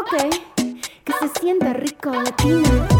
Ok, que se sienta rico latina.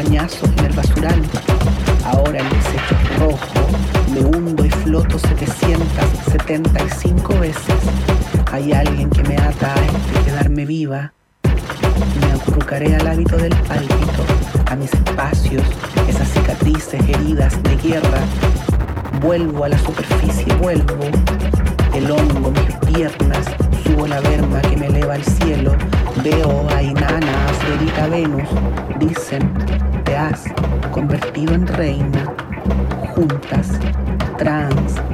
En el basural. Ahora el desecho es rojo, me hundo y floto 775 veces. Hay alguien que me ata a este quedarme viva. Me acurrucaré al hábito del pálpito, a mis espacios, esas cicatrices, heridas de guerra. Vuelvo a la superficie, vuelvo. El hongo, mis piernas, subo la verma que me eleva al cielo. Veo a Inanna, Afrodita, Venus. Dicen, convertido en reina. Juntas, transitamos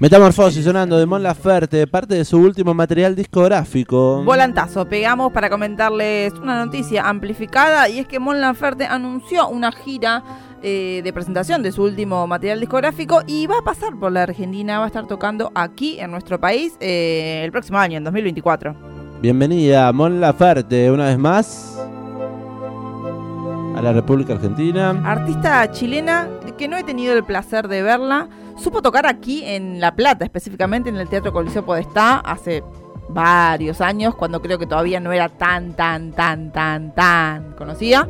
Metamorfosis sonando de Mon Laferte, parte de su último material discográfico. Volantazo, pegamos para comentarles una noticia amplificada y es que Mon Laferte anunció una gira eh, de presentación de su último material discográfico y va a pasar por la Argentina, va a estar tocando aquí en nuestro país eh, el próximo año, en 2024. Bienvenida Mon Laferte una vez más la República Argentina. Artista chilena que no he tenido el placer de verla, supo tocar aquí en La Plata, específicamente en el Teatro Coliseo Podestá, hace varios años, cuando creo que todavía no era tan, tan, tan, tan, tan conocida.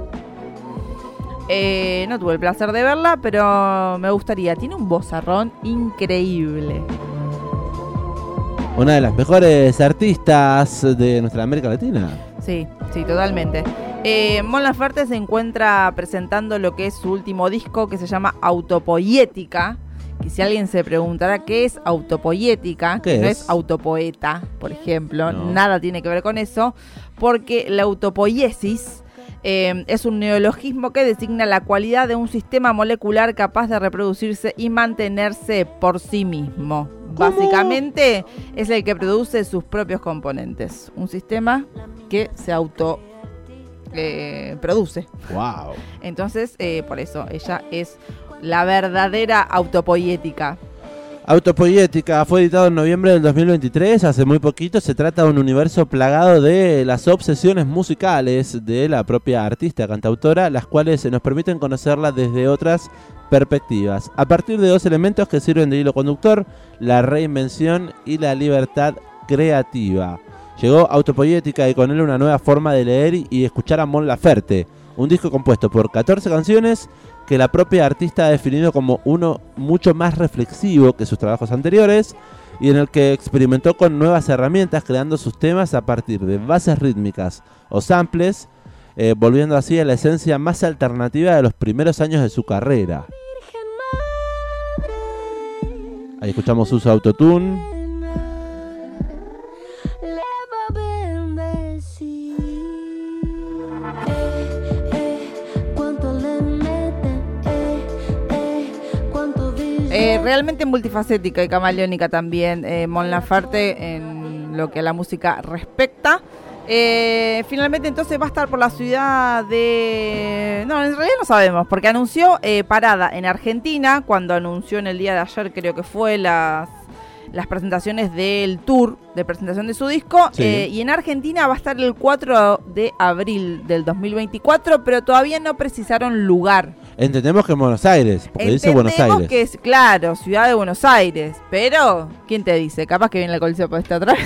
Eh, no tuve el placer de verla, pero me gustaría. Tiene un vozarrón increíble. Una de las mejores artistas de nuestra América Latina. Sí, sí, totalmente. Eh, Mon Laferte se encuentra presentando lo que es su último disco que se llama Autopoiética. Y si alguien se preguntará qué es autopoiética, ¿Qué que no es? es autopoeta, por ejemplo, No. nada tiene que ver con eso, porque la autopoiesis eh, es un neologismo que designa la cualidad de un sistema molecular capaz de reproducirse y mantenerse por sí mismo. Básicamente es el que produce sus propios componentes. Un sistema que se auto eh, produce. Wow. Entonces, eh, por eso, ella es la verdadera autopoiética. Autopoiética fue editado en noviembre del 2023, hace muy poquito. Se trata de un universo plagado de las obsesiones musicales de la propia artista cantautora, las cuales nos permiten conocerla desde otras perspectivas, a partir de dos elementos que sirven de hilo conductor, la reinvención y la libertad creativa. Llegó Autopoiética y con él una nueva forma de leer y escuchar a Mon Laferte, Un disco compuesto por 14 canciones que la propia artista ha definido como uno mucho más reflexivo que sus trabajos anteriores y en el que experimentó con nuevas herramientas creando sus temas a partir de bases rítmicas o samples, eh, volviendo así a la esencia más alternativa de los primeros años de su carrera. Ahí escuchamos su autotune. Eh, realmente multifacética y camaleónica también eh, Mon Laferte en lo que a la música respecta. Eh, finalmente entonces va a estar por la ciudad de... No, en realidad no sabemos, porque anunció eh, parada en Argentina, cuando anunció en el día de ayer creo que fue las, las presentaciones del tour de presentación de su disco. Sí. eh, y en Argentina va a estar el 4 de abril del 2024, pero todavía no precisaron lugar. Entendemos que en Buenos Aires, porque dice Buenos Entendemos Aires. que es, claro, ciudad de Buenos Aires. Pero, ¿quién te dice? Capaz que viene la Coliseo por esta vez.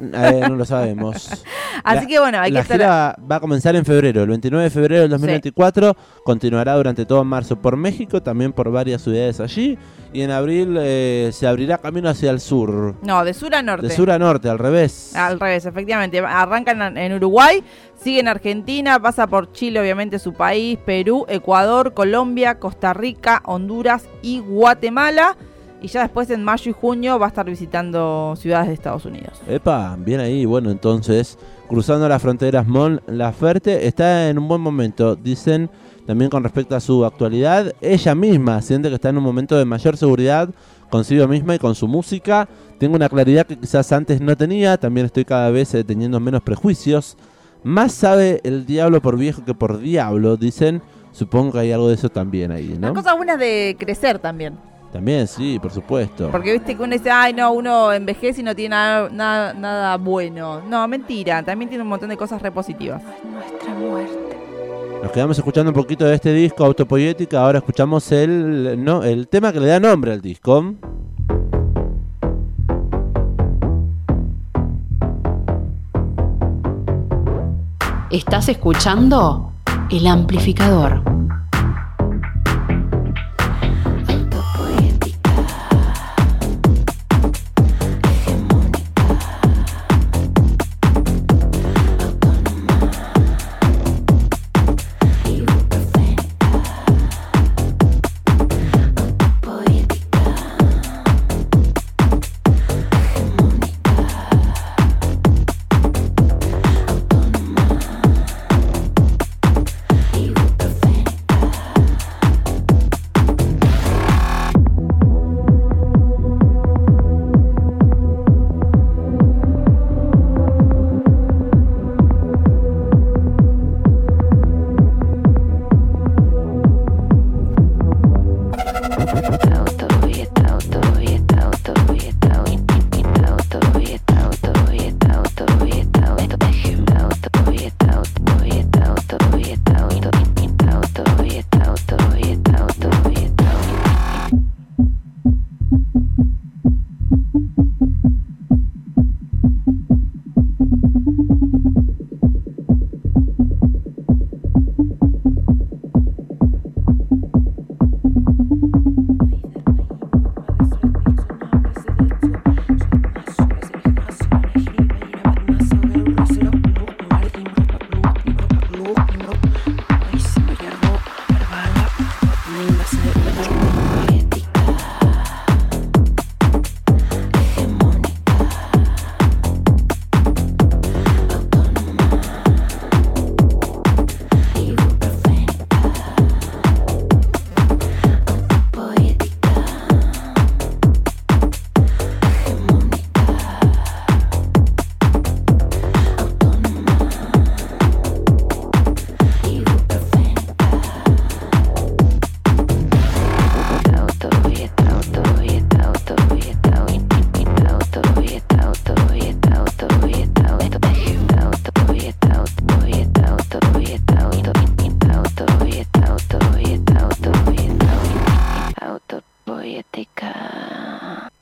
Eh, no lo sabemos. Así La- que bueno, hay que la estar. gira va a comenzar en febrero, el 29 de febrero del 2024. Continuará durante todo marzo por México, también por varias ciudades allí. Y en abril eh, se abrirá camino hacia el sur. No, de sur a norte. De sur a norte, al revés. Al revés, efectivamente. Arrancan en Uruguay, sigue en Argentina, pasa por Chile, obviamente su país, Perú, Ecuador, Colombia, Costa Rica, Honduras y Guatemala. Y ya después en mayo y junio va a estar visitando ciudades de Estados Unidos. Epa, bien ahí. Bueno, entonces, cruzando las fronteras, Mon Laferte está en un buen momento. Dicen también con respecto a su actualidad, ella misma siente que está en un momento de mayor seguridad consigo misma y con su música. Tengo una claridad que quizás antes no tenía. También estoy cada vez eh, teniendo menos prejuicios. Más sabe el diablo por viejo que por diablo, dicen. Supongo que hay algo de eso también ahí, ¿no? cosas buenas de crecer también. También, sí, por supuesto. Porque viste que uno dice, ay, no, uno envejece y no tiene nada, nada, nada bueno. No, mentira, también tiene un montón de cosas repositivas. nuestra muerte. Nos quedamos escuchando un poquito de este disco Autopoética. Ahora escuchamos el, no, el tema que le da nombre al disco. Estás escuchando El Amplificador.